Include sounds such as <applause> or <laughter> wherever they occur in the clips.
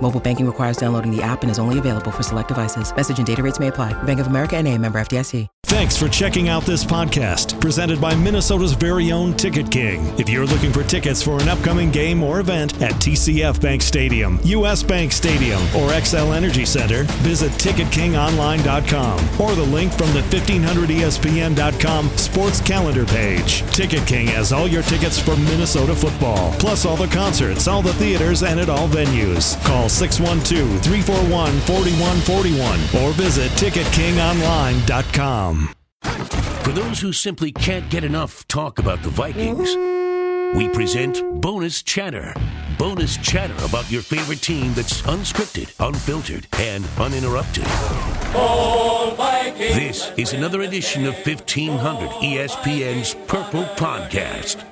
Mobile banking requires downloading the app and is only available for select devices. Message and data rates may apply. Bank of America and a member FDIC. Thanks for checking out this podcast presented by Minnesota's very own Ticket King. If you're looking for tickets for an upcoming game or event at TCF Bank Stadium, US Bank Stadium, or Xcel Energy Center, visit TicketKingOnline.com or the link from the E 1500ESPN.com sports calendar page. Ticket King has all your tickets for Minnesota football, plus all the concerts, all the theaters, and at all venues. Call 612 341 4141 or visit TicketKingOnline.com. For those who simply can't get enough talk about the Vikings, we present Bonus Chatter. Bonus chatter about your favorite team that's unscripted, unfiltered, and uninterrupted. This is another edition of 1500 ESPN's Purple Podcast.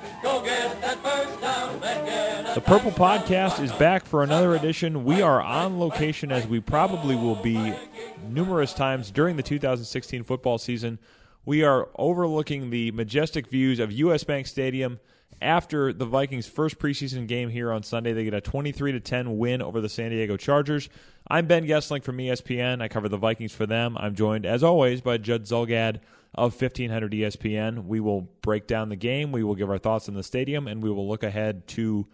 The Purple Podcast is back for another edition. We are on location as we probably will be numerous times during the 2016 football season. We are overlooking the majestic views of US Bank Stadium after the Vikings' first preseason game here on Sunday. They get a 23 to 10 win over the San Diego Chargers. I'm Ben Goessling from ESPN. I cover the Vikings for them. I'm joined, as always, by Judd Zulgad of 1500 ESPN. We will break down the game, we will give our thoughts on the stadium, and we will look ahead to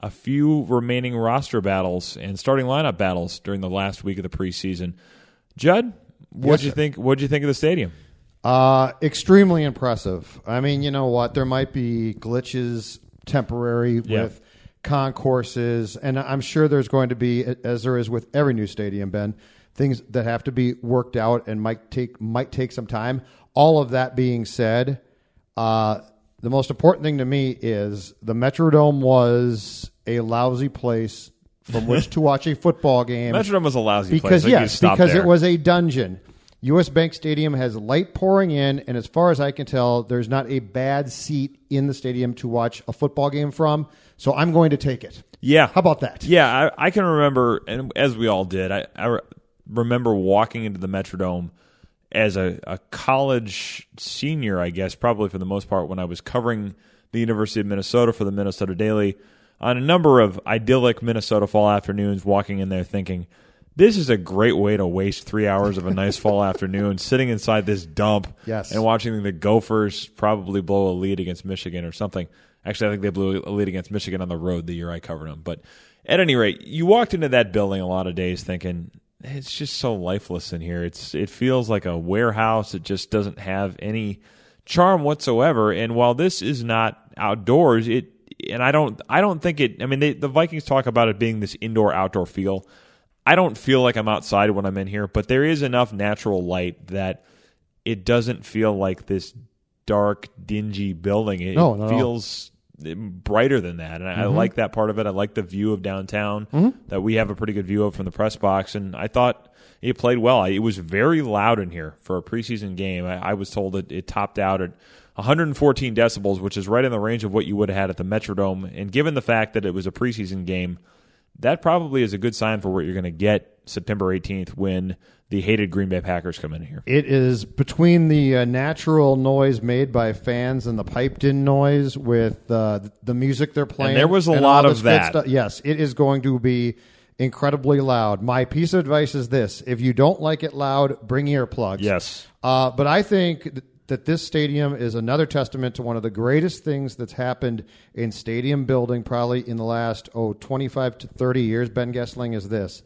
a few remaining roster battles and starting lineup battles during the last week of the preseason. Judd, what Yes, you sir. think? What did you think of the stadium? Uh, extremely impressive. I mean, you know what? There might be glitches temporary Yeah. with concourses, and I'm sure there's going to be, as there is with every new stadium, Ben, things that have to be worked out and might take might take some time. All of that being said, uh, the most important thing to me is the Metrodome was a lousy place from which to watch a football game Metrodome was a lousy because place. Yes, because there. it was a dungeon. U.S. Bank Stadium has light pouring in, and as far as I can tell, there's not a bad seat in the stadium to watch a football game from. So I'm going to take it. Yeah. How about that? Yeah, I, I can remember, and as we all did, I, I re- remember walking into the Metrodome as a, a college senior, I guess, probably for the most part, when I was covering the University of Minnesota for the Minnesota Daily on a number of idyllic Minnesota fall afternoons, walking in there thinking, this is a great way to waste three hours of a nice fall <laughs> afternoon sitting inside this dump Yes. and watching the Gophers probably blow a lead against Michigan or something. Actually, I think they blew a lead against Michigan on the road the year I covered them. But at any rate, you walked into that building a lot of days thinking it's just so lifeless in here. It's it feels like a warehouse. It just doesn't have any charm whatsoever. And while this is not outdoors, it and I don't I don't think it. I mean, they, the Vikings talk about it being this indoor outdoor feel. I don't feel like I'm outside when I'm in here, but there is enough natural light that it doesn't feel like this dark, dingy building. It No, all. feels brighter than that, and I, I mm-hmm. like that part of it. I like the view of downtown mm-hmm. that we have a pretty good view of from the press box, and I thought it played well. It was very loud in here for a preseason game. I, I was told that it topped out at 114 decibels, which is right in the range of what you would have had at the Metrodome. And given the fact that it was a preseason game, that probably is a good sign for what you're going to get September 18th when the hated Green Bay Packers come in here. It is between the uh, natural noise made by fans and the piped-in noise with uh, the music they're playing. there was a lot of that. Yes, it is going to be incredibly loud. My piece of advice is this: if you don't like it loud, bring earplugs. Yes. Uh, but I think th- that this stadium is another testament to one of the greatest things that's happened in stadium building, probably in the last oh 25 to 30 years. Ben Goessling is this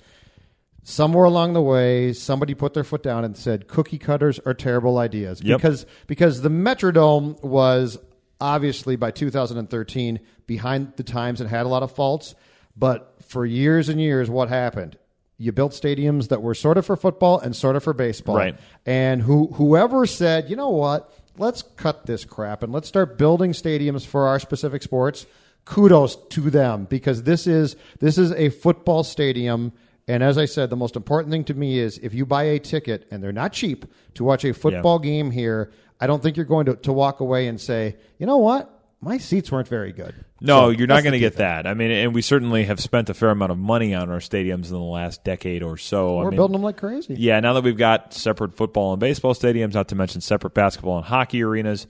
somewhere along the way, somebody put their foot down and said cookie cutters are terrible ideas Yep. because because the Metrodome was obviously by 2013 behind the times and had a lot of faults. But for years and years, what happened? You built stadiums that were sort of for football and sort of for baseball. Right. And who whoever said, you know what, let's cut this crap and let's start building stadiums for our specific sports. Kudos to them because this is this is a football stadium. And as I said, the most important thing to me is if you buy a ticket and they're not cheap to watch a football game here, I don't think you're going to, to walk away and say, you know what, my seats weren't very good. No, So you're not that's going to key get thing. that. I mean, and we certainly have spent a fair amount of money on our stadiums in the last decade or so. We're I mean, building them like crazy. Yeah, now that we've got separate football and baseball stadiums, not to mention separate basketball and hockey arenas,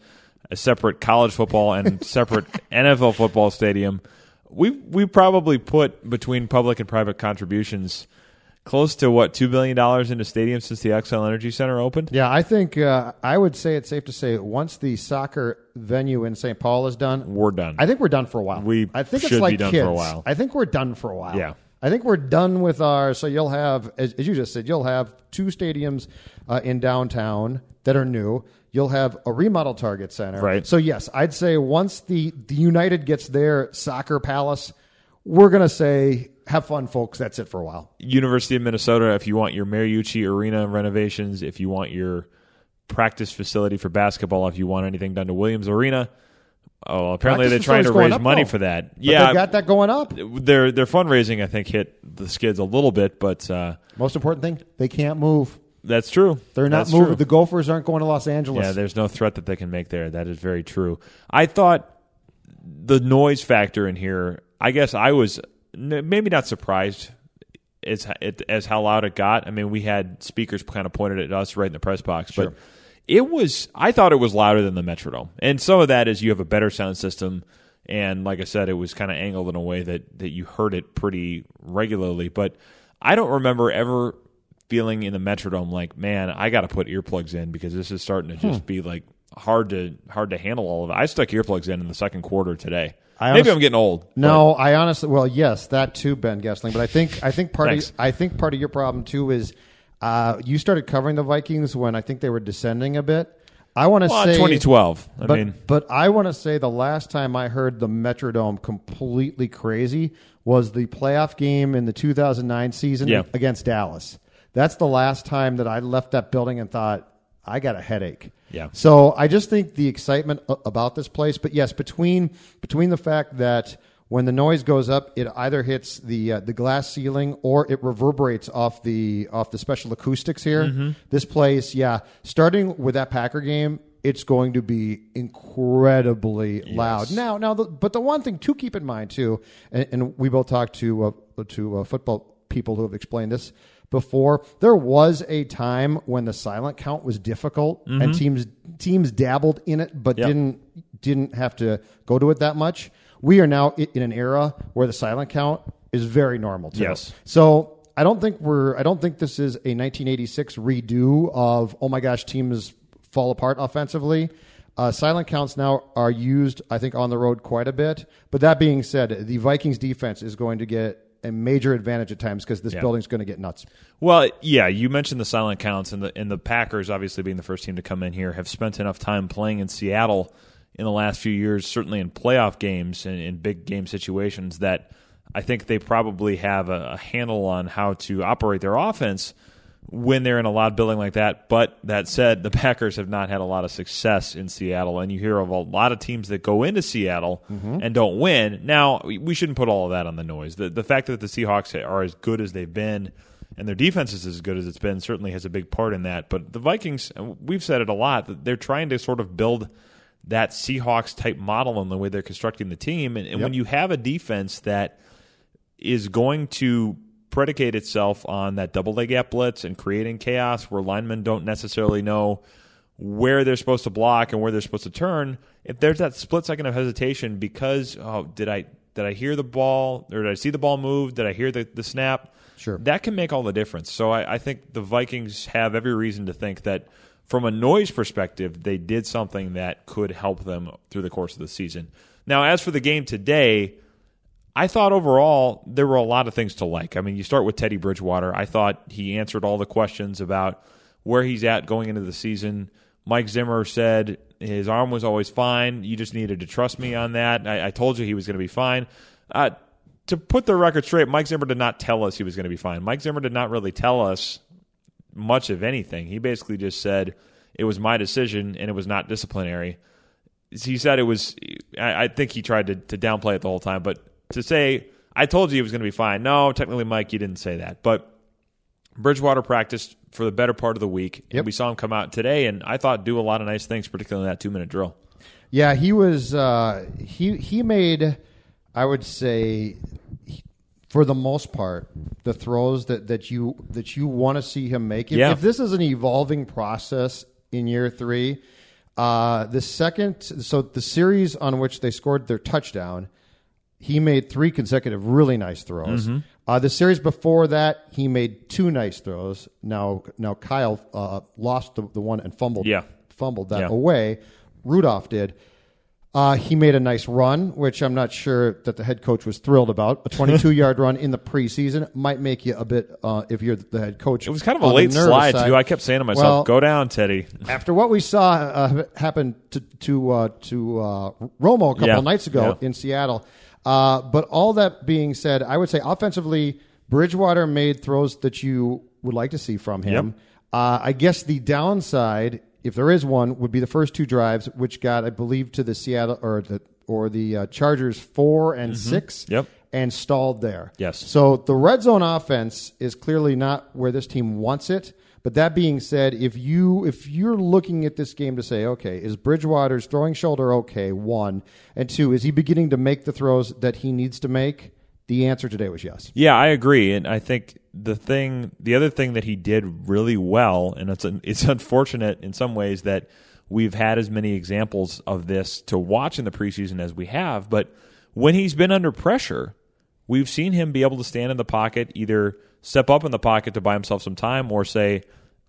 a separate college football and <laughs> separate NFL football stadium, we we probably put between public and private contributions close to what two billion dollars into stadiums since the Xcel Energy Center opened. Yeah, I think uh, I would say it's safe to say once the soccer venue in St. Paul is done, We're done. I think we're done for a while. We I think should it's like be done kids. for a while. I think we're done for a while. Yeah. I think we're done with our. So you'll have, as, as you just said, you'll have two stadiums uh, in downtown that are new. You'll have a remodel Target Center. Right. So yes, I'd say once the the United gets their soccer palace, we're gonna say, have fun, folks. That's it for a while. University of Minnesota, if you want your Mariucci Arena renovations, if you want your practice facility for basketball, if you want anything done to Williams Arena. Oh, apparently Practice they're trying to raise money though. for that. But yeah, they got that going up. their their fundraising I think hit the skids a little bit, but uh, Most important thing, they can't move. That's true. They're not That's moving. true. The Gophers aren't going to Los Angeles. Yeah, there's no threat that they can make there. That is very true. I thought the noise factor in here. I guess I was maybe not surprised as as how loud it got. I mean, we had speakers kind of pointed at us right in the press box, but it was. I thought it was louder than the Metrodome, and some of that is you have a better sound system. And like I said, it was kind of angled in a way that, that you heard it pretty regularly. But I don't remember ever feeling in the Metrodome like, man, I got to put earplugs in because this is starting to Hmm. just be like hard to hard to handle all of it. I stuck earplugs in in the second quarter today. I Maybe I'm getting old. No, I honestly, well, yes, that too, Ben Goessling. But I think, I think part of, I think part of your problem too is uh, you started covering the Vikings when I think they were descending a bit. I want to Well, say 2012. I but, mean, but I want to say the last time I heard the Metrodome completely crazy was the playoff game in the 2009 season Yeah. against Dallas. That's the last time that I left that building and thought I got a headache. Yeah. So I just think the excitement about this place, but yes, between between the fact that when the noise goes up, it either hits the uh, the glass ceiling or it reverberates off the off the special acoustics here. Mm-hmm. This place, yeah, starting with that Packer game, it's going to be incredibly loud. Now, now, the, but the one thing to keep in mind too, and, and we both talked to uh, to uh, football people who have explained this before. There was a time when the silent count was difficult, and teams teams dabbled in it, but Mm-hmm. Yep. didn't didn't have to go to it that much. We are now in an era where the silent count is very normal. Too. Yes. So I don't think we're. I don't think this is a 1986 redo of oh my gosh, teams fall apart offensively. Uh, silent counts now are used, I think, on the road quite a bit. But that being said, the Vikings defense is going to get a major advantage at times because this Yeah. building's going to get nuts. Well, yeah, you mentioned the silent counts, and the and the Packers, obviously being the first team to come in here, have spent enough time playing in Seattle in the last few years, certainly in playoff games and in big game situations, that I think they probably have a, a handle on how to operate their offense when they're in a loud building like that. But that said, the <laughs> Packers have not had a lot of success in Seattle, and you hear of a lot of teams that go into Seattle mm-hmm. and don't win. Now, we shouldn't put all of that on the noise. The the fact that the Seahawks are as good as they've been and their defense is as good as it's been certainly has a big part in that. But the Vikings, we've said it a lot, that they're trying to sort of build that Seahawks type model in the way they're constructing the team. And, and when you have a defense that is going to predicate itself on that double leg gap blitz and creating chaos where linemen don't necessarily know where they're supposed to block and where they're supposed to turn. If there's that split second of hesitation because oh did I did I hear the ball or did I see the ball move? Did I hear the, the snap? Sure. That can make all the difference. So I, I think the Vikings have every reason to think that from a noise perspective, they did something that could help them through the course of the season. Now, as for the game today, I thought overall there were a lot of things to like. I mean, you start with Teddy Bridgewater. I thought he answered all the questions about where he's at going into the season. Mike Zimmer said his arm was always fine. You just needed to trust me on that. I, I told you he was going to be fine. Uh, to put the record straight, Mike Zimmer did not tell us he was going to be fine. Mike Zimmer did not really tell us much of anything. He basically just said it was my decision and it was not disciplinary. He said it was. I, I think he tried to, to downplay it the whole time, but to say I told you he was going to be fine. No, technically, Mike, you didn't say that, but Bridgewater practiced for the better part of the week. Yep. And we saw him come out today, and I thought do a lot of nice things, particularly in that two minute drill. Yeah, he was. Uh, he he made. I would say, for the most part, the throws that, that you that you want to see him make. If, Yeah. if this is an evolving process in year three, uh, the second, so the series on which they scored their touchdown, he made three consecutive really nice throws. Mm-hmm. Uh, the series before that, he made two nice throws. Now, now Kyle uh, lost the, the one and fumbled. Yeah. fumbled that Yeah. away. Rudolph did. Uh, he made a nice run, which I'm not sure that the head coach was thrilled about. A 22 <laughs> yard run in the preseason might make you a bit, uh, if you're the head coach. It was kind of a late slide side. too. I kept saying to myself, Well, "Go down, Teddy." after what we saw uh, happen to to uh, to uh, Romo a couple Yeah. nights ago Yeah. in Seattle. Uh, but all that being said, I would say offensively, Bridgewater made throws that you would like to see from him. Yep. Uh, I guess the downside, if there is one, would be the first two drives, which got, I believe, to the Seattle or the or the uh, Chargers four and six, Mm-hmm. Yep. and stalled there. Yes. So the red zone offense is clearly not where this team wants it. But that being said, if you if you're looking at this game to say, okay, is Bridgewater's throwing shoulder okay? One and two, is he beginning to make the throws that he needs to make? The answer today was yes. Yeah, I agree, and I think the thing, the other thing that he did really well, and it's it's <laughs> unfortunate in some ways that we've had as many examples of this to watch in the preseason as we have, but when he's been under pressure, we've seen him be able to stand in the pocket, either step up in the pocket to buy himself some time, or say,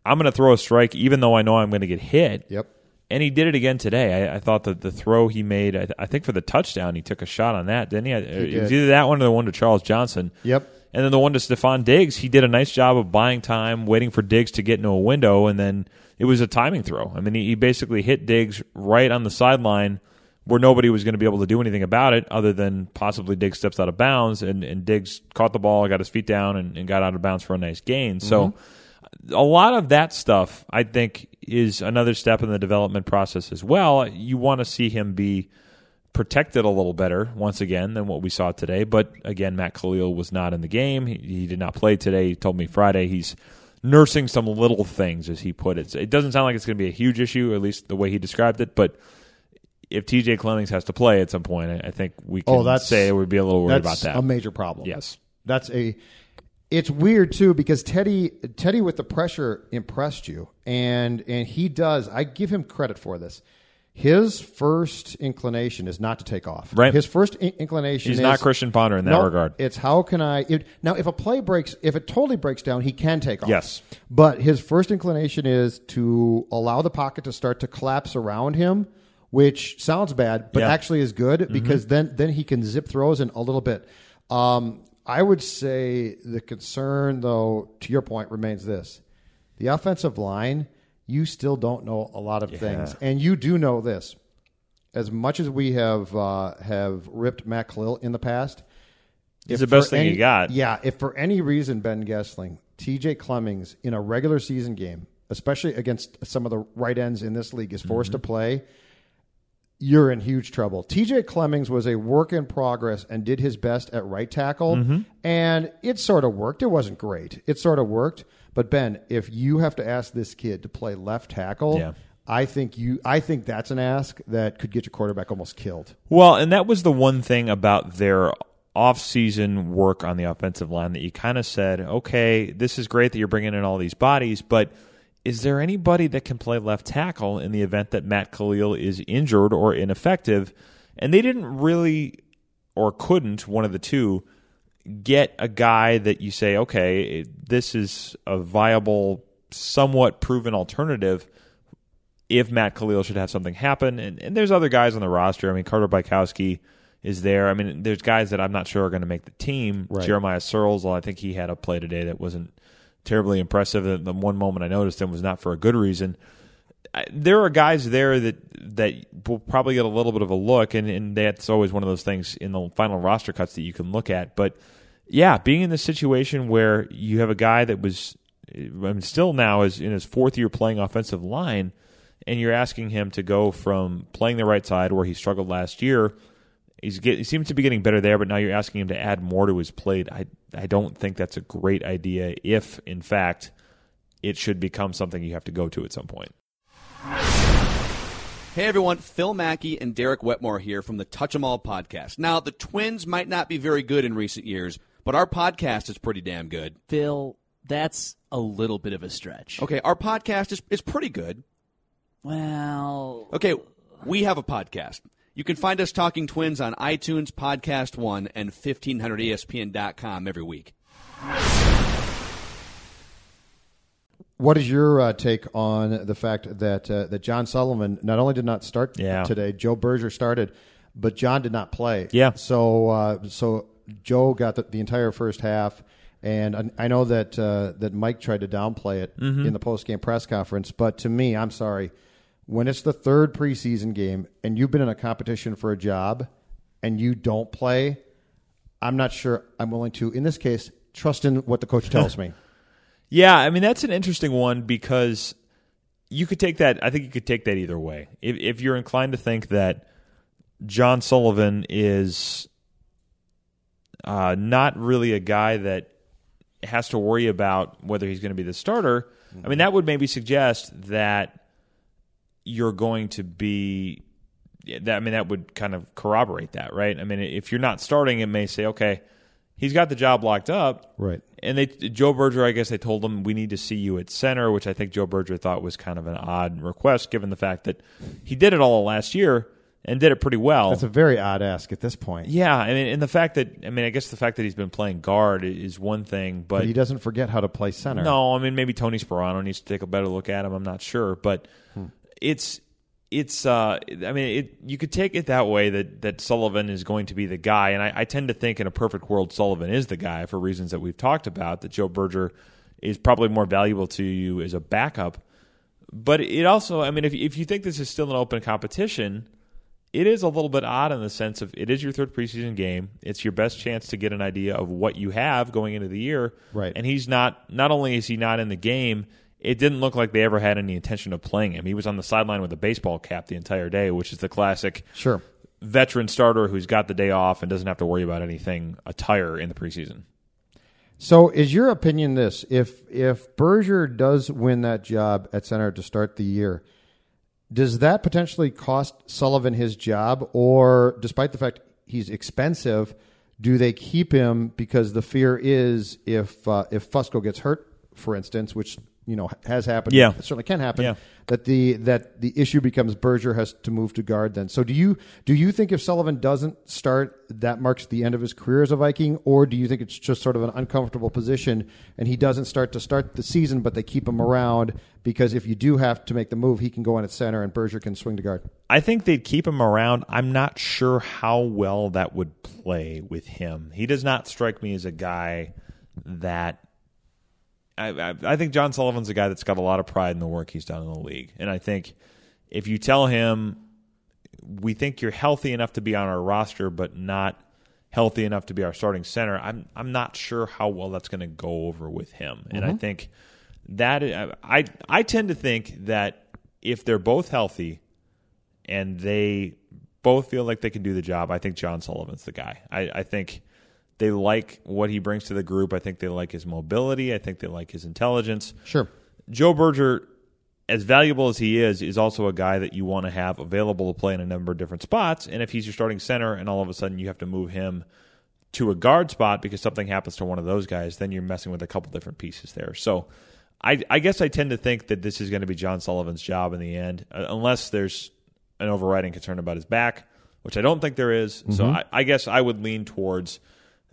"I'm going to throw a strike, even though I know I'm going to get hit." Yep. And he did it again today. I, I thought that the throw he made, I, I think for the touchdown, he took a shot on that, didn't he? it was either that one or the one to Charles Johnson. Yep. And then the one to Stefon Diggs, he did a nice job of buying time, waiting for Diggs to get into a window, and then it was a timing throw. I mean, he, he basically hit Diggs right on the sideline where nobody was going to be able to do anything about it other than possibly Diggs steps out of bounds, and, and Diggs caught the ball, got his feet down, and, and got out of bounds for a nice gain. So mm-hmm. a lot of that stuff, I think, is another step in the development process as well. You want to see him be protected a little better once again than what we saw today. But again, Matt Kalil was not in the game. He, he did not play today. He told me Friday he's nursing some little things, as he put it. So it doesn't sound like it's going to be a huge issue, at least the way he described it. But if TJ Clemmings has to play at some point, I, think we oh, can Oh, that's- say we'd be a little worried about that. a major problem. Yes. That's a. It's weird too because Teddy Teddy with the pressure impressed you, and and he does. I give him credit for this. His first inclination is not to take off. Right. His first in- inclination He's is not Christian Ponder in that No, regard. It's how can I it, now if a play breaks if it totally breaks down, he can take off. Yes. But his first inclination is to allow the pocket to start to collapse around him, which sounds bad, but Yeah. Mm-hmm. actually is good because then then he can zip throws in a little bit. Um, I would say the concern, though, to your point, remains this: the offensive line. You still don't know a lot of things, and you do know this. As much as we have uh, have ripped Matt Kalil in the past, if the best thing you got. Yeah, if for any reason Ben Goessling, T.J. Clemmings in a regular season game, especially against some of the right ends in this league, is forced Mm-hmm. to play, you're in huge trouble. T.J. Clemmings was a work in progress and did his best at right tackle, Mm-hmm. and it sort of worked. It wasn't great. It sort of worked, but Ben, if you have to ask this kid to play left tackle. Yeah. I think you. I think that's an ask that could get your quarterback almost killed. Well, and that was the one thing about their off-season work on the offensive line that you kind of said, okay, this is great that you're bringing in all these bodies, but is there anybody that can play left tackle in the event that Matt Kalil is injured or ineffective? And they didn't really, or couldn't, one of the two, get a guy that you say, okay, this is a viable, somewhat proven alternative if Matt Kalil should have something happen. And, and there's other guys on the roster. I mean, Carter Bykowski is there. I mean, there's guys that I'm not sure are going to make the team. Right. Jeremiah Sirles, well, I think he had a play today that wasn't terribly impressive. The, the one moment I noticed him was not for a good reason. I- There are guys there that that will probably get a little bit of a look, and, and that's always one of those things in the final roster cuts that you can look at. But yeah, being in this situation where you have a guy that was, I mean, still now is in his fourth year playing offensive line, and you're asking him to go from playing the right side where he struggled last year. He's get, he seems to be getting better there, but now you're asking him to add more to his plate. I I don't think that's a great idea. If in fact it should become something you have to go to at some point. Hey everyone, Phil Mackey and Derek Wetmore here from the Touch 'em All podcast. Now, the Twins might not be very good in recent years, but our podcast is pretty damn good. Phil, that's a little bit of a stretch. Okay, our podcast is, is pretty good. Well, Okay, we have a podcast. You can find us talking Twins on iTunes, Podcast One, and E 1500ESPN.com every week. What is your uh, take on the fact that uh, that John Sullivan not only did not start Yeah. today, Joe Berger started, but John did not play. Yeah. So uh, so Joe got the, the entire first half, and I, I know that uh, that Mike tried to downplay it Mm-hmm. in the post game press conference, but to me, I'm sorry, when it's the third preseason game and you've been in a competition for a job and you don't play, I'm not sure I'm willing to, in this case, trust in what the coach <laughs> tells me. Yeah, I mean that's an interesting one because you could take that. I think you could take that either way. If, if you're inclined to think that John Sullivan is uh, not really a guy that has to worry about whether he's going to be the starter, I mean that would maybe suggest that you're going to be. That, I mean that would kind of corroborate that, right? I mean if you're not starting, it may say, okay, he's got the job locked up, Right. and they Joe Berger, I guess they told him we need to see you at center, which I think Joe Berger thought was kind of an odd request, given the fact that he did it all last year and did it pretty well. That's a very odd ask at this point. yeah, I mean, and the fact that I mean, I guess the fact that he's been playing guard is one thing, but, But he doesn't forget how to play center. no, I mean maybe Tony Sparano needs to take a better look at him. I'm not sure, but hmm. It's it's uh I mean it you could take it that way that that Sullivan is going to be the guy, and I, I tend to think in a perfect world Sullivan is the guy for reasons that we've talked about. That Joe Berger is probably more valuable to you as a backup, but it also I mean if if you think this is still an open competition. It is a little bit odd in the sense of it is your third preseason game. It's your best chance to get an idea of what you have going into the year. Right. And he's not not only is he not in the game, it didn't look like they ever had any intention of playing him. He was on the sideline with a baseball cap the entire day, which is the classic Sure. veteran starter who's got the day off and doesn't have to worry about anything attire in the preseason. So, is your opinion this? If if Berger does win that job at center to start the year, does that potentially cost Sullivan his job, or despite the fact he's expensive, do they keep him because the fear is if uh, if Fusco gets hurt, for instance, which you know has happened, Yeah. it certainly can happen. Yeah. That the that the issue becomes Berger has to move to guard. Then, so do you do you think if Sullivan doesn't start, that marks the end of his career as a Viking, or do you think it's just sort of an uncomfortable position and he doesn't start to start the season, but they keep him around because if you do have to make the move, he can go in at center and Berger can swing to guard. I think they'd keep him around. I'm not sure how well that would play with him. He does not strike me as a guy that. I, I, I think John Sullivan's a guy that's got a lot of pride in the work he's done in the league. And I think if you tell him, we think you're healthy enough to be on our roster, but not healthy enough to be our starting center, I'm, I'm not sure how well that's going to go over with him. And I mm-hmm. think that uh, I, I tend to think that if they're both healthy, and they both feel like they can do the job, I think John Sullivan's the guy. I, I think they like what he brings to the group. I think they like his mobility. I think they like his intelligence. Sure. Joe Berger, as valuable as he is, is also a guy that you want to have available to play in a number of different spots. And if he's your starting center and all of a sudden you have to move him to a guard spot because something happens to one of those guys, then you're messing with a couple different pieces there. So I, I guess I tend to think that this is going to be John Sullivan's job in the end, uh, unless there's an overriding concern about his back, which I don't think there is. So I, I guess I would lean towards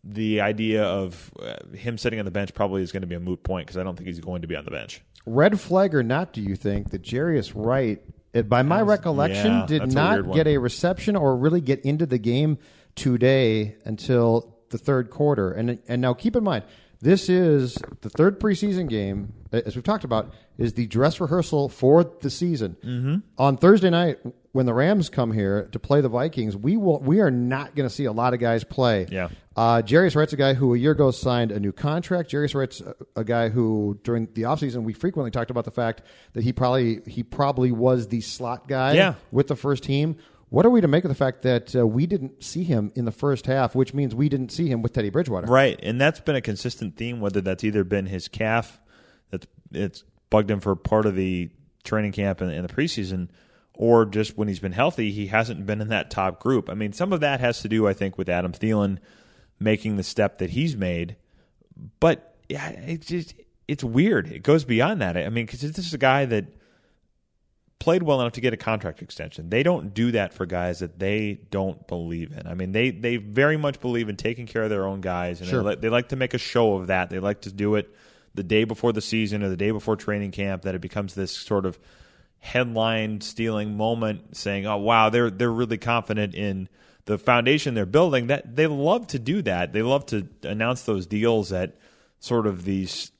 the idea of uh, him sitting on the bench probably is going to be a moot point because I don't think he's going to be on the bench. Red flag or not, do you think that Jarius Wright, eh, by my recollection, yeah, did that's a not get a reception or really get into the game today until the third quarter. And and now keep in mind, this is the third preseason game, as we've talked about, is the dress rehearsal for the season. Mm-hmm. On Thursday night, when the Rams come here to play the Vikings, we will we are not going to see a lot of guys play. Yeah. Uh, Jarius Wright's a guy who a year ago signed a new contract. Jarius Wright's a, a guy who during the offseason we frequently talked about the fact that he probably he probably was the slot guy Yeah. with the first team. What are we to make of the fact that uh, we didn't see him in the first half, which means we didn't see him with Teddy Bridgewater? Right, and that's been a consistent theme. Whether that's either been his calf that's it's bugged him for part of the training camp and, and the preseason, or just when he's been healthy, he hasn't been in that top group. I mean, some of that has to do, I think, with Adam Thielen making the step that he's made. But yeah, it's just it's weird. It goes beyond that. I mean, because this is a guy that played well enough to get a contract extension. They don't do that for guys that they don't believe in. I mean, they they very much believe in taking care of their own guys, and Sure. they, li- they like to make a show of that. They like to do it the day before the season or the day before training camp. That it becomes this sort of headline stealing moment, saying, "Oh wow, they're they're really confident in." The foundation they're building that they love to do that. They love to announce those deals at sort of these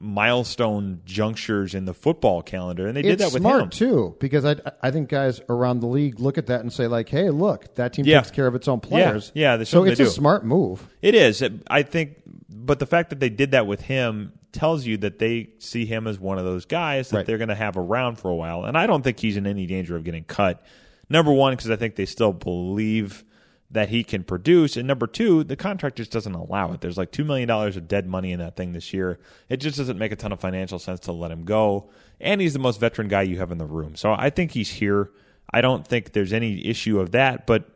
milestone junctures in the football calendar, and they did it's that with smart him. too because I I think guys around the league look at that and say like, hey, look, that team Yeah. takes care of its own players. yeah, they so it's a smart move. It is, I think, but the fact that they did that with him tells you that they see him as one of those guys that Right. they're going to have around for a while, and I don't think he's in any danger of getting cut. Number one, because I think they still believe that he can produce, and number two, the contract just doesn't allow it. There's like two million dollars of dead money in that thing this year. It just doesn't make a ton of financial sense to let him go, and he's the most veteran guy you have in the room. So I think he's here. I don't think there's any issue of that, but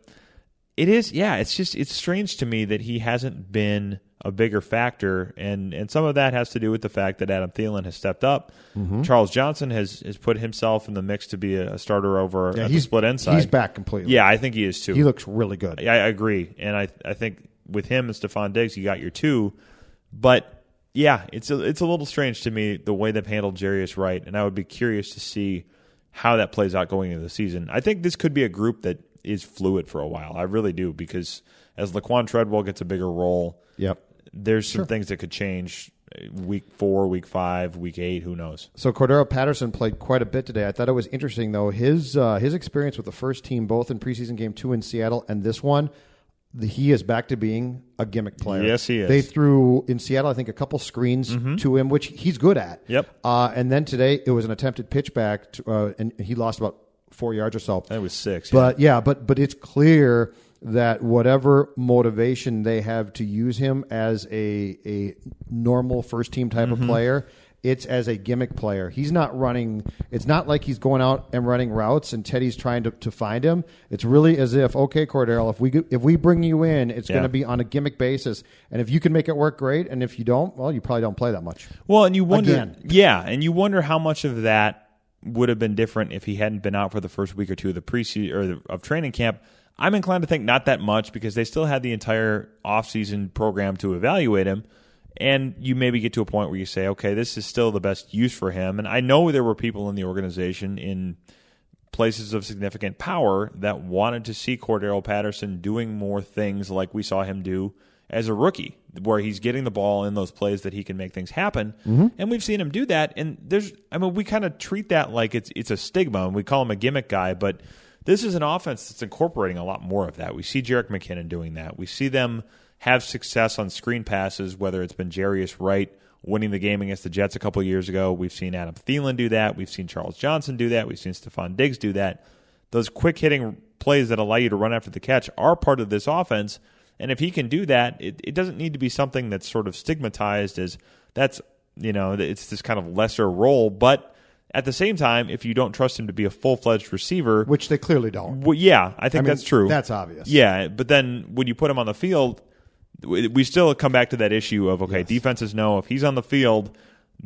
it is, yeah. It's just it's strange to me that he hasn't been a bigger factor, and and some of that has to do with the fact that Adam Thielen has stepped up. Mm-hmm. Charles Johnson has has put himself in the mix to be a, starter over Yeah, at the he's split end side. He's back completely. Yeah, I think he is too. he looks really good. I, I agree, and I I think with him and Stefon Diggs, you got your two, but yeah, it's a, it's a little strange to me the way they've handled Jarius Wright, and I would be curious to see how that plays out going into the season. I think this could be a group that is fluid for a while. I really do because as Laquan Treadwell gets a bigger role, Yep. There's some things that could change uh, week four, week five, week eight. Who knows? So Cordarrelle Patterson played quite a bit today. I thought it was interesting though his uh, his experience with the first team, both in preseason game two in Seattle and this one. The, he is back to being a gimmick player. Yes, he is. They threw in Seattle, I think, a couple screens to him, which he's good at. Yep. Uh, and then today it was an attempted pitch back, to, uh, and he lost about four yards or so. That was six. But yeah, but but it's clear that whatever motivation they have to use him as a a normal first team type Mm-hmm. of player, it's as a gimmick player. He's not running. It's not like he's going out and running routes and Teddy's trying to, to find him. It's really as if okay, Cordarrelle, if we if we bring you in, it's Yeah. going to be on a gimmick basis, and if you can make it work, great. And if you don't, well, you probably don't play that much. Well, and you wonder, Again. yeah, and you wonder how much of that would have been different if he hadn't been out for the first week or two of the preseason or the, of training camp. I'm inclined to think not that much because they still had the entire offseason program to evaluate him. And you maybe get to a point where you say, okay, this is still the best use for him. And I know there were people in the organization in places of significant power that wanted to see Cordarrelle Patterson doing more things like we saw him do as a rookie, where he's getting the ball in those plays that he can make things happen. Mm-hmm. And we've seen him do that. And there's, I mean, we kind of treat that like it's it's a stigma, and we call him a gimmick guy, but this is an offense that's incorporating a lot more of that. We see Jerick McKinnon doing that. We see them have success on screen passes, whether it's been Jarius Wright winning the game against the Jets a couple years ago. We've seen Adam Thielen do that. We've seen Charles Johnson do that. We've seen Stefon Diggs do that. Those quick hitting plays that allow you to run after the catch are part of this offense. And if he can do that, it, it doesn't need to be something that's sort of stigmatized as that's, you know, it's this kind of lesser role. But at the same time, if you don't trust him to be a full fledged receiver, Which they clearly don't. well, yeah, I think I mean, that's true. that's obvious. Yeah, but then when you put him on the field, we still come back to that issue of okay, defenses know if he's on the field,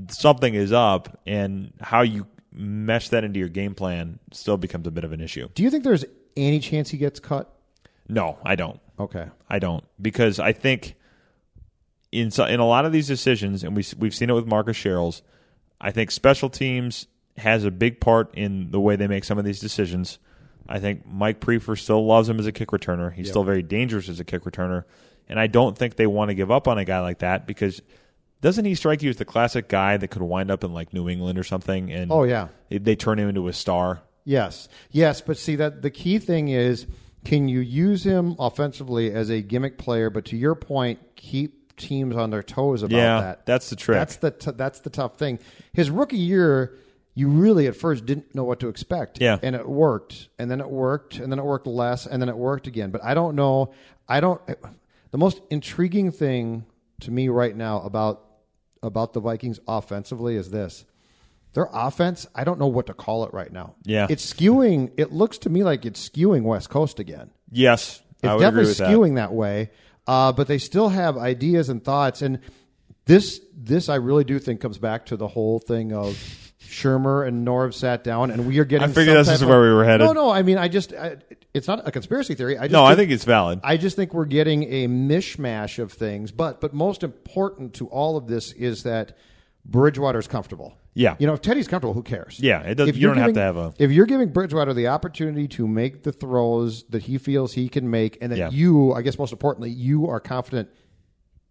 something is up, and how you mesh that into your game plan still becomes a bit of an issue. Do you think there's any chance he gets cut? No, I don't. Okay. I don't because I think in so- in a lot of these decisions, and we we've seen it with Marcus Sherels, I think special teams has a big part in the way they make some of these decisions. I think Mike Priefer still loves him as a kick returner. He's still very dangerous as a kick returner. And I don't think they want to give up on a guy like that because doesn't he strike you as the classic guy that could wind up in like New England or something? And Oh, yeah. they turn him into a star. Yes, yes, but see that the key thing is can you use him offensively as a gimmick player, but to your point, keep teams on their toes about Yeah, that. that's the trick. That's the t- that's the tough thing. His rookie year, you really at first didn't know what to expect. Yeah. and it worked, and then it worked, and then it worked less, and then it worked again. But I don't know. I don't. The most intriguing thing to me right now about about the Vikings offensively is this. Their offense, I don't know what to call it right now. Yeah. It's skewing. It looks to me like it's skewing West Coast again. Yes, It's I would agree definitely with that. skewing that, way. Uh, but they still have ideas and thoughts. And this, this I really do think comes back to the whole thing of Shurmur and Norv sat down, and we are getting. I figured this is of- where we were headed. No, no. I mean, I just, I, it's not a conspiracy theory. I just No, I think it's valid. I just think we're getting a mishmash of things. But but most important to all of this is that Bridgewater's comfortable. Yeah. You know, if Teddy's comfortable, who cares? Yeah, it does- If you don't have to have a- If you're giving Bridgewater the opportunity to make the throws that he feels he can make, and that Yeah. you, I guess most importantly, you are confident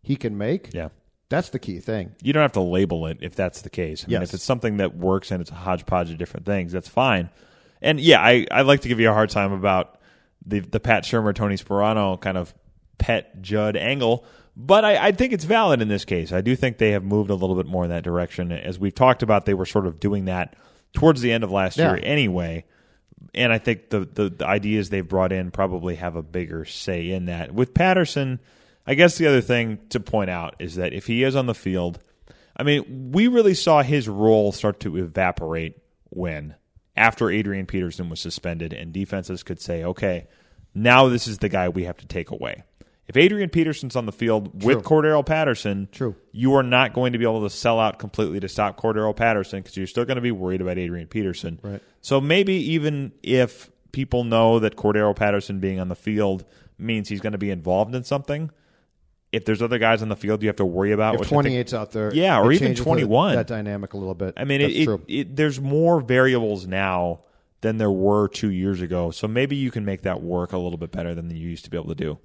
he can make. Yeah. That's the key thing. You don't have to label it if that's the case. I mean, Yes. if it's something that works and it's a hodgepodge of different things, that's fine. And yeah, I, I like to give you a hard time about the the Pat Shurmur, Tony Sparano kind of pet Judd angle, but I, I think it's valid in this case. I do think they have moved a little bit more in that direction. As we've talked about, they were sort of doing that towards the end of last Yeah. year anyway. And I think the, the, the ideas they've brought in probably have a bigger say in that. With Patterson, I guess the other thing to point out is that if he is on the field, I mean, we really saw his role start to evaporate when after Adrian Peterson was suspended and defenses could say, okay, now this is the guy we have to take away. If Adrian Peterson's on the field with Cordarrelle Patterson, True. you are not going to be able to sell out completely to stop Cordarrelle Patterson because you're still going to be worried about Adrian Peterson. Right. So maybe even if people know that Cordarrelle Patterson being on the field means he's going to be involved in something, if there's other guys on the field you have to worry about, If which I think- 28's out there, Yeah, or even changes the- 21. that dynamic a little bit. I mean, it, it, it, there's more variables now than there were two years ago. So maybe you can make that work a little bit better than you used to be able to do.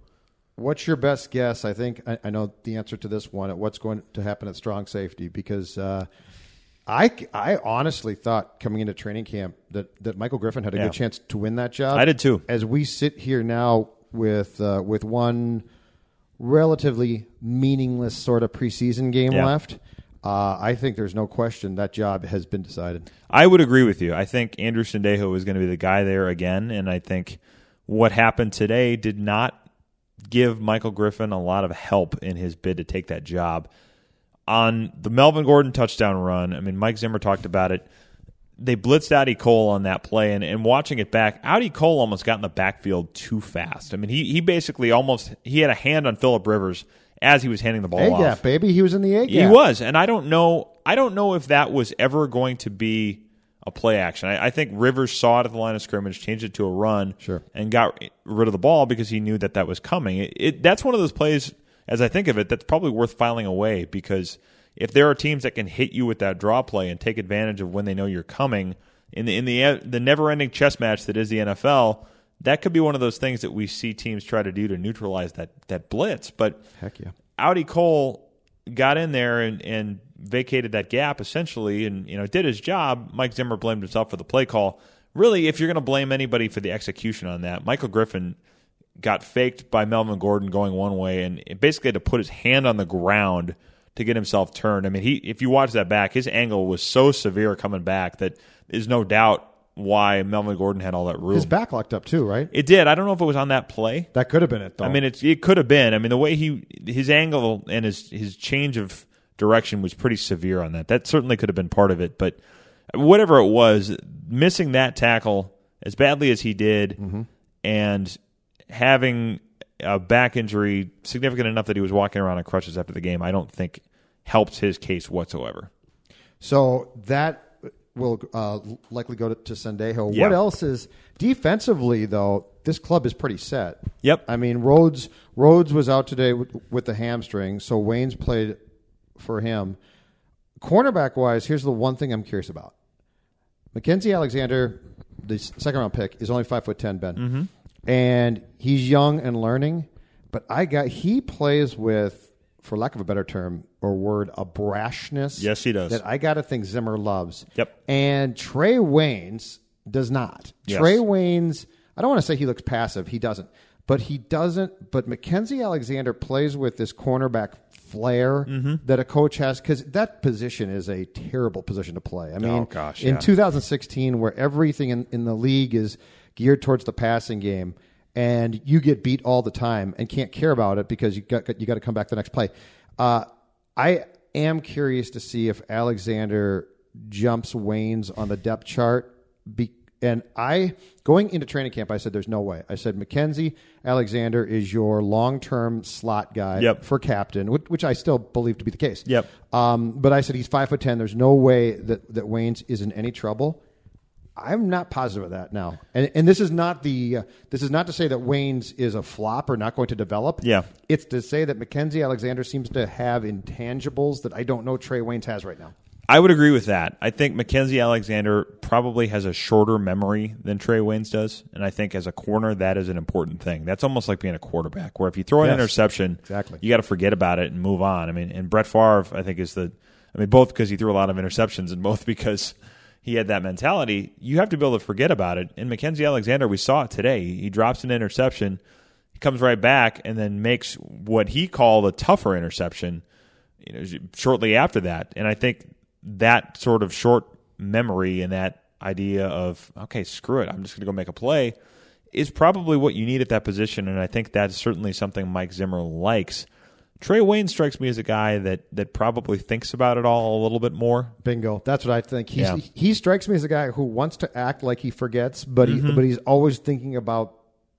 What's your best guess? I think I, I know the answer to this one. At what's going to happen at strong safety? Because uh, I, I honestly thought coming into training camp that, that Michael Griffin had a Yeah. good chance to win that job. I did too. As we sit here now with uh, with one relatively meaningless sort of preseason game Yeah. left, uh, I think there's no question that job has been decided. I would agree with you. I think Andrew Sendejo is going to be the guy there again, and I think what happened today did not give Michael Griffin a lot of help in his bid to take that job. On the Melvin Gordon touchdown run, I mean, Mike Zimmer talked about it. They blitzed Audie Cole on that play, and, and watching it back, Audie Cole almost got in the backfield too fast. I mean, he he basically almost he had a hand on Philip Rivers as he was handing the ball A off. baby. He was in the A gap. He was, and I don't know. I don't know if that was ever going to be a play action. I, I think Rivers saw it at the line of scrimmage, changed it to a run, Sure. and got rid of the ball because he knew that that was coming. It, it, that's one of those plays, as I think of it, that's probably worth filing away because if there are teams that can hit you with that draw play and take advantage of when they know you're coming in the in the the never ending chess match that is the NFL. That could be one of those things that we see teams try to do to neutralize that that blitz. But Heck yeah. Audie Cole got in there and, and vacated that gap essentially, and you know did his job. Mike Zimmer blamed himself for the play call. Really, if you're going to blame anybody for the execution on that, Michael Griffin got faked by Melvin Gordon going one way, and basically had to put his hand on the ground to get himself turned. I mean, he if you watch that back, his angle was so severe coming back that there's no doubt why Melvin Gordon had all that room. His back locked up too, right? It did. I don't know if it was on that play. That could have been it, though. I mean, it's it could have been. I mean, the way he his angle and his his change of direction was pretty severe on that. That certainly could have been part of it. But whatever it was, missing that tackle as badly as he did, mm-hmm. and having a back injury significant enough that he was walking around on crutches after the game, I don't think helped his case whatsoever. So that will uh, likely go to, to Sendejo. Yeah. What else is defensively though? This club is pretty set. Yep. I mean, Rhodes Rhodes was out today with, with the hamstring, so Waynes played for him. Cornerback wise, here's the one thing I'm curious about. Mackensie Alexander the second round pick, is only five foot ten. Ben, Mm-hmm. and he's young and learning. But I got he plays with, for lack of a better term or word, a brashness. Yes, he does. That I got to think Zimmer loves. Yep. And Trey Waynes does not. Yes. Trey Waynes. I don't want to say he looks passive. He doesn't. But he doesn't. But Mackensie Alexander plays with this cornerback flair Mm-hmm. that a coach has because that position is a terrible position to play. I mean, Oh, gosh, in yeah. 2016, where everything in, in the league is geared towards the passing game, and you get beat all the time and can't care about it because you got you got to come back the next play. Uh, I am curious to see if Alexander jumps Waynes on the depth chart. Be, and I going into training camp, I said there's no way. I said Mackensie Alexander is your long term slot guy Yep. for captain, which, which I still believe to be the case. Yep. Um, but I said he's five foot ten. There's no way that that Waynes is in any trouble. I'm not positive of that now, and and this is not the uh, this is not to say that Waynes is a flop or not going to develop. Yeah. it's to say that Mackensie Alexander seems to have intangibles that I don't know Trey Waynes has right now. I would agree with that. I think Mackensie Alexander probably has a shorter memory than Trey Waynes does, and I think as a corner that is an important thing. That's almost like being a quarterback, where if you throw an Yes, interception, exactly. you got to forget about it and move on. I mean, and Brett Favre, I think, is the. I mean, both because he threw a lot of interceptions, and both <laughs> because he had that mentality. You have to be able to forget about it. And Mackensie Alexander, we saw it today. He drops an interception, he comes right back, and then makes what he called a tougher interception. You know, shortly after that, and I think that sort of short memory and that idea of okay, screw it, I'm just going to go make a play is probably what you need at that position, and I think that's certainly something Mike Zimmer likes. Trey Waynes strikes me as a guy that that probably thinks about it all a little bit more. Bingo. That's what I think. He's, Yeah. He strikes me as a guy who wants to act like he forgets, but he, but he's always thinking about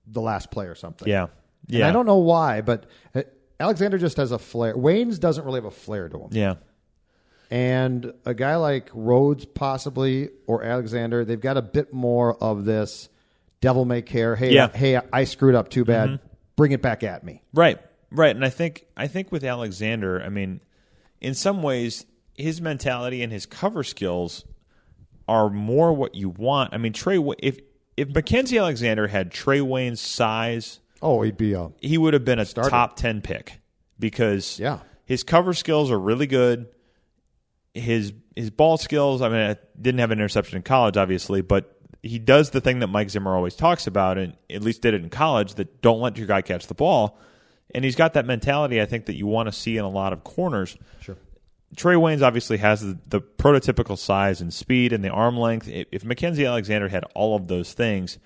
the last play or something. Yeah, And yeah. I don't know why, but uh, Alexander just has a flair. Waynes doesn't really have a flair to him. Yeah, And a guy like Rhodes, possibly, or Alexander, they've got a bit more of this devil may care. Hey, Yeah. Mm-hmm. hey, I screwed up. Too bad. Bring it back at me. Right, right, and I think I think with Alexander, I mean, in some ways, his mentality and his cover skills are more what you want. I mean, Trey, if if Mackensie Alexander had Trey Waynes' size, Oh, he'd be a he would have been a Starter. top ten pick because Yeah. his cover skills are really good. His his ball skills. I mean, I didn't have an interception in college, obviously, but he does the thing that Mike Zimmer always talks about, and at least did it in college. That don't let your guy catch the ball, and he's got that mentality. I think that you want to see in a lot of corners. Sure. Trey Waynes obviously has the, the prototypical size and speed and the arm length. If, Mackensie Alexander had all of those things,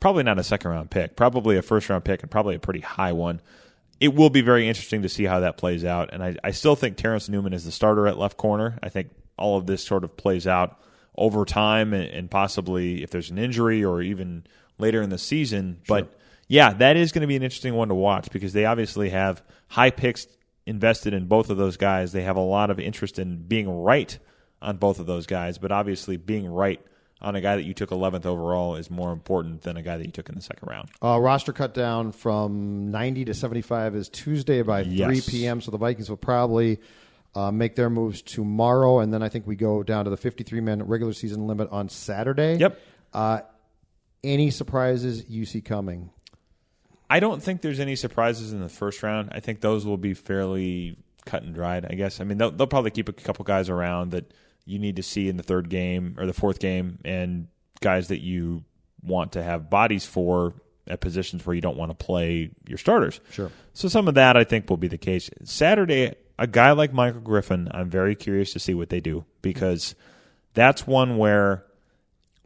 probably not a second round pick, probably a first round pick, and probably a pretty high one. It will be very interesting to see how that plays out. And I, I still think Terrence Newman is the starter at left corner. I think all of this sort of plays out over time and, and possibly if there's an injury or even later in the season. But yeah, that is going to be an interesting one to watch because they obviously have high picks invested in both of those guys. They have a lot of interest in being right on both of those guys, but obviously being right on a guy that you took 11th overall is more important than a guy that you took in the second round. Uh, roster cut down from 90 to 75 is Tuesday by 3 Yes. p.m. So the Vikings will probably uh, make their moves tomorrow, and then I think we go down to the 53 man regular season limit on Saturday. Yep. Uh, any surprises you see coming? I don't think there's any surprises in the first round. I think those will be fairly cut and dried. I guess. I mean, they'll, they'll probably keep a couple guys around that you need to see in the third game or the fourth game, and guys that you want to have bodies for at positions where you don't want to play your starters. Sure. So some of that I think will be the case. Saturday, a guy like Michael Griffin, I'm very curious to see what they do because that's one where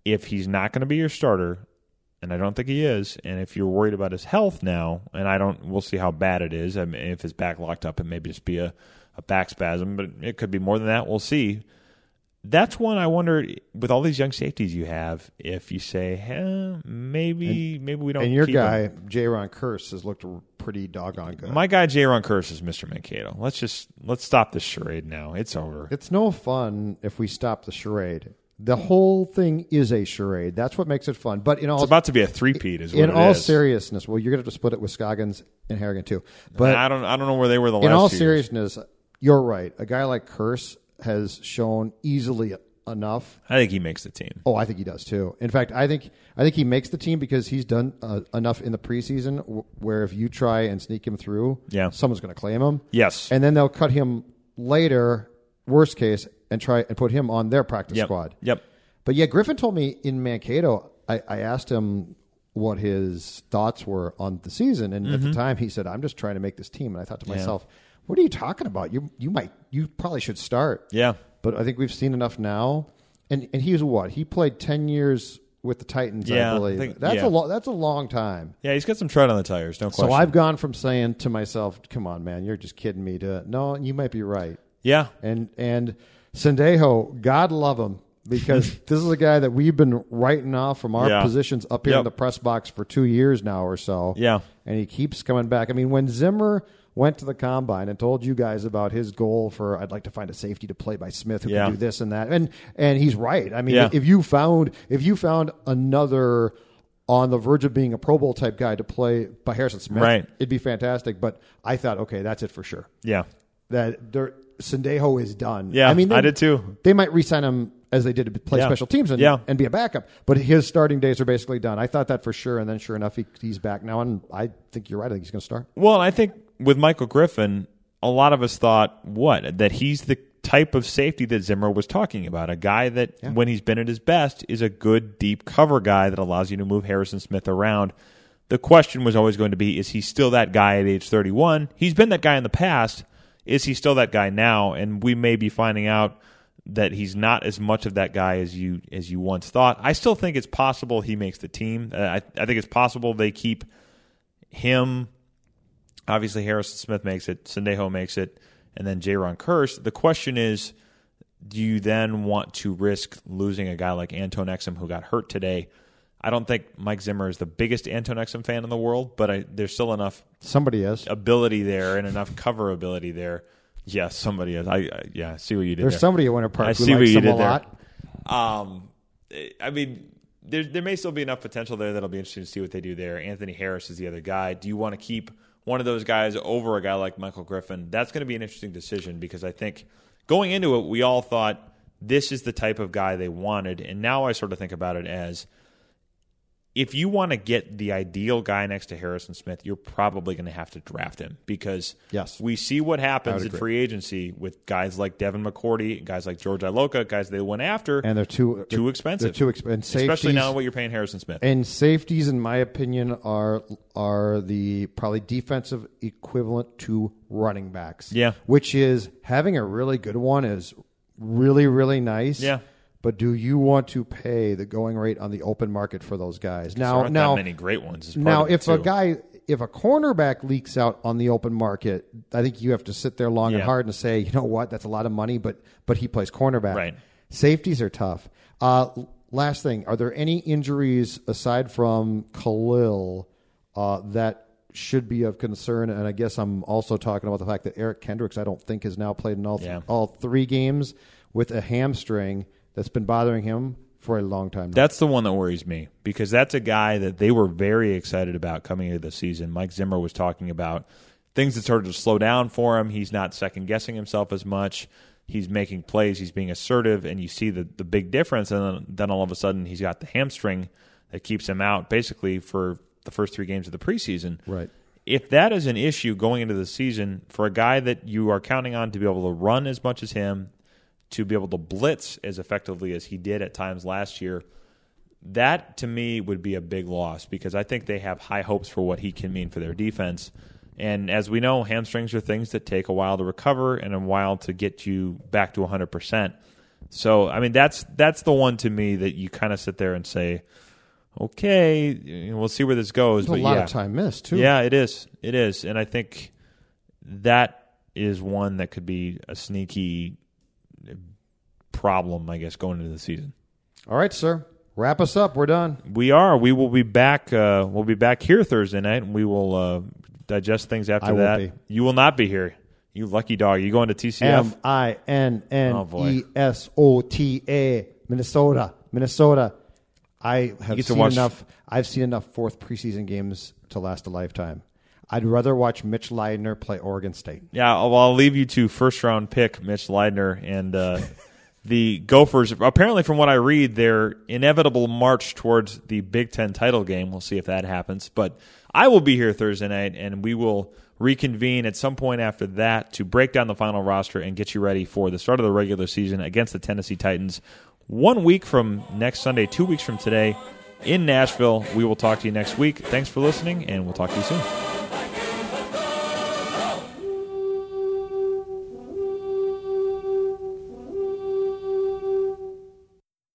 if he's not going to be your starter, and I don't think he is, and if you're worried about his health now, and I don't, we'll see how bad it is. I mean, if his back locked up, it may just be a, a back spasm, but it could be more than that. We'll see. That's one I wonder with all these young safeties you have, if you say, eh, maybe maybe we don't. and your guy, Jayron Kearse, has looked pretty doggone good. My guy Jayron Kearse is Mr. Mankato. Let's just let's stop this charade now. It's over. it's no fun if we stop the charade. The whole thing is a charade. That's what makes it fun. But in all It's about to be a three-peat, is what in it all is. seriousness, well, you're going to have to split it with Scoggins and Harrigan too. But I don't I don't know where they were the last. in all years. seriousness, you're right. A guy like Kearse has shown easily enough. I think he makes the team. Oh, I think he does too. In fact, I think I think he makes the team because he's done uh, enough in the preseason w- where if you try and sneak him through, Yeah. someone's going to claim him. Yes. and then they'll cut him later, worst case, and try and put him on their practice Yep. squad. Yep. But yeah, Griffin told me in Mankato, I, I asked him what his thoughts were on the season, and at the time he said, "I'm just trying to make this team." And I thought to Mm-hmm. Yeah. myself, "What are you talking about? You you might you probably should start." Yeah. But I think we've seen enough now, and and he was what he played ten years with the Titans, Yeah, I I think- that's yeah. a lo- that's a long time. Yeah, he's got some tread on the tires. No question. So I've gone from saying to myself, "Come on, man, you're just kidding me." To no, you might be right. yeah. And and Sendejo, God love him, because <laughs> this is a guy that we've been writing off from our Yeah. positions up here in the press box for two years now or so. Yeah. and he keeps coming back. I mean, when Zimmer went to the combine and told you guys about his goal for I'd like to find a safety to play by Smith who Yeah. can do this and that, and and he's right. I mean, Yeah. if you found if you found another on the verge of being a Pro Bowl type guy to play by Harrison Smith, Right. it'd be fantastic. But I thought, okay, that's it for sure Yeah. That there, Sendejo is done. Yeah, I mean, they, I did too. They might re-sign him as they did to play Yeah. special teams and, Yeah. and be a backup, but his starting days are basically done. I thought that for sure, and then sure enough, he, he's back now, and I think you're right. I think he's going to start. Well, I think with Michael Griffin, a lot of us thought what that he's the type of safety that Zimmer was talking about, a guy that when he's been at his best is a good deep cover guy that allows you to move Harrison Smith around. The question was always going to be is he still that guy at age 31? He's been that guy in the past. Is he still that guy now? And we may be finding out that he's not as much of that guy as you as you once thought. I still think it's possible he makes the team. Uh, I, I think it's possible they keep him Obviously, Harrison Smith makes it, Sendejo makes it, and then Jayron Kearse. The question is, do you then want to risk losing a guy like Antone Exum who got hurt today? I don't think Mike Zimmer is the biggest Antone Exum fan in the world, but I, there's still enough Somebody is. ability there and enough cover ability there. Yes, somebody is. I, I yeah, I see what you did. There's there. somebody at Winter Park I who see what you did a there. lot. Um, I mean, there there may still be enough potential there that'll be interesting to see what they do there. Anthony Harris is the other guy. Do you want to keep one of those guys over a guy like Michael Griffin? That's going to be an interesting decision because I think going into it, we all thought this is the type of guy they wanted, and now I sort of think about it as if you want to get the ideal guy next to Harrison Smith, you're probably going to have to draft him because Yes. we see what happens in free agency with guys like Devin McCourty, guys like George Iloka, guys they went after, And they're too too expensive. They're too expensive, especially now what you're paying Harrison Smith. And safeties, in my opinion, are are the probably defensive equivalent to running backs. Yeah. which is having a really good one is really really nice. Yeah. But do you want to pay the going rate on the open market for those guys? there Now, aren't now, that many great ones. now, if a guy, if a cornerback leaks out on the open market, I think you have to sit there long and hard and say, you know what, that's a lot of money, but but he plays cornerback. Right. Safeties are tough. Uh, last thing, are there any injuries aside from Kalil uh, that should be of concern? And I guess I'm also talking about the fact that Eric Kendricks, I don't think, has now played in all Yeah. all three games with a hamstring that's been bothering him for a long time. Now. That's the one that worries me because that's a guy that they were very excited about coming into the season. Mike Zimmer was talking about things that started to slow down for him. He's not second guessing himself as much. He's making plays. He's being assertive, and you see the the big difference. And then, then all of a sudden, he's got the hamstring that keeps him out basically for the first three games of the preseason. Right. If that is an issue going into the season for a guy that you are counting on to be able to run as much as him, to be able to blitz as effectively as he did at times last year, that to me would be a big loss because I think they have high hopes for what he can mean for their defense. And as we know, hamstrings are things that take a while to recover and a while to get you back to 100%. So, I mean, that's that's the one to me that you kind of sit there and say, okay, we'll see where this goes. But a lot yeah. of time missed too. Yeah, it is. It is. And I think that is one that could be a sneaky problem, I guess, going into the season. All right, sir. Wrap us up. We're done. We are. We will be back. Uh, we'll be back here Thursday night, and we will uh, digest things after I that. be. You will not be here. You lucky dog. You going to TCF? M I N N. E S O T A, Minnesota, Minnesota. I have seen enough. I've seen enough fourth preseason games to last a lifetime. I'd rather watch Mitch Leidner play Oregon State. yeah. Well, I'll leave you to first round pick Mitch Leidner and uh, <laughs> the Gophers, apparently, from what I read, their inevitable march towards the Big Ten title game. We'll see if that happens. But I will be here Thursday night, and we will reconvene at some point after that to break down the final roster and get you ready for the start of the regular season against the Tennessee Titans. One week from next Sunday, two weeks from today in Nashville. We will talk to you next week. Thanks for listening, and we'll talk to you soon.